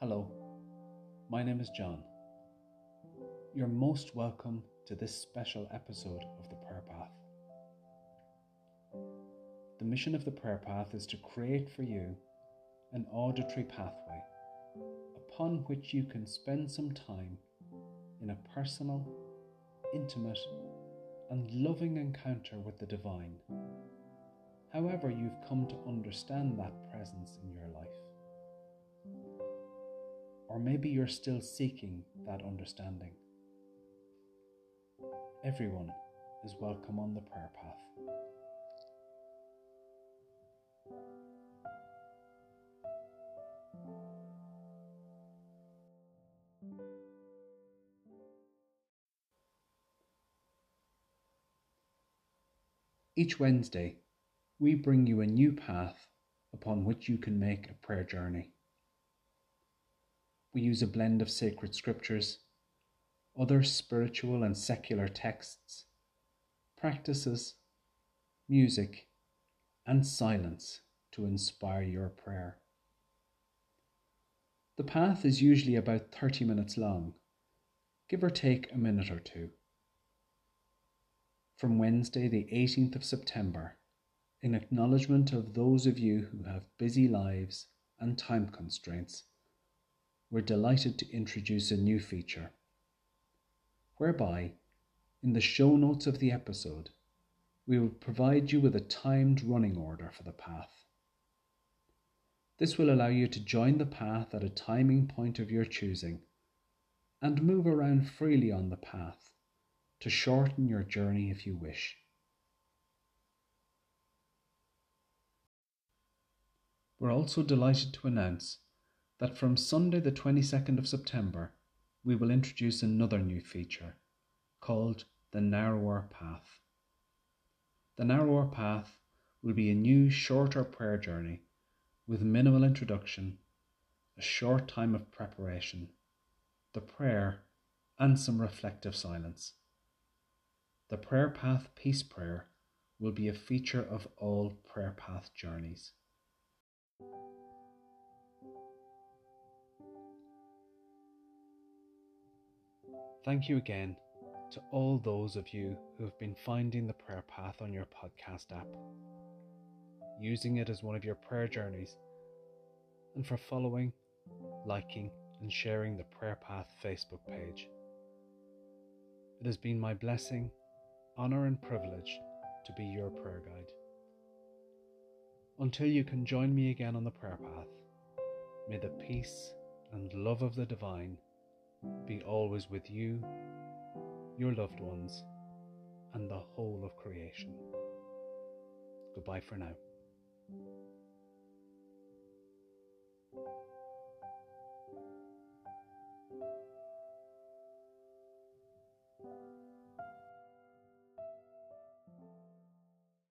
Hello, my name is John. You're most welcome to this special episode of the Prayer Path. The mission of the Prayer Path is to create for you an auditory pathway upon which you can spend some time in a personal, intimate, and loving encounter with the divine, however, you've come to understand that presence in your life. Or maybe you're still seeking that understanding. Everyone is welcome on the prayer path. Each Wednesday, we bring you a new path upon which you can make a prayer journey. We use a blend of sacred scriptures, other spiritual and secular texts, practices, music, and silence to inspire your prayer. The path is usually about 30 minutes long, give or take a minute or two. From Wednesday, the 18th of September, in acknowledgement of those of you who have busy lives and time constraints, we're delighted to introduce a new feature whereby, in the show notes of the episode, we will provide you with a timed running order for the path. This will allow you to join the path at a timing point of your choosing and move around freely on the path to shorten your journey if you wish. We're also delighted to announce that from Sunday, the 22nd of September, we will introduce another new feature called the Narrower Path. The Narrower Path will be a new, shorter prayer journey with minimal introduction, a short time of preparation, the prayer, and some reflective silence. The Prayer Path Peace Prayer will be a feature of all Prayer Path journeys. Thank you again to all those of you who have been finding the prayer path on your podcast app, using it as one of your prayer journeys, and for following, liking, and sharing the Prayer Path Facebook page. It has been my blessing, honour, and privilege to be your prayer guide. Until you can join me again on the prayer path, may the peace and love of the divine be always with you, your loved ones, and the whole of creation. Goodbye for now.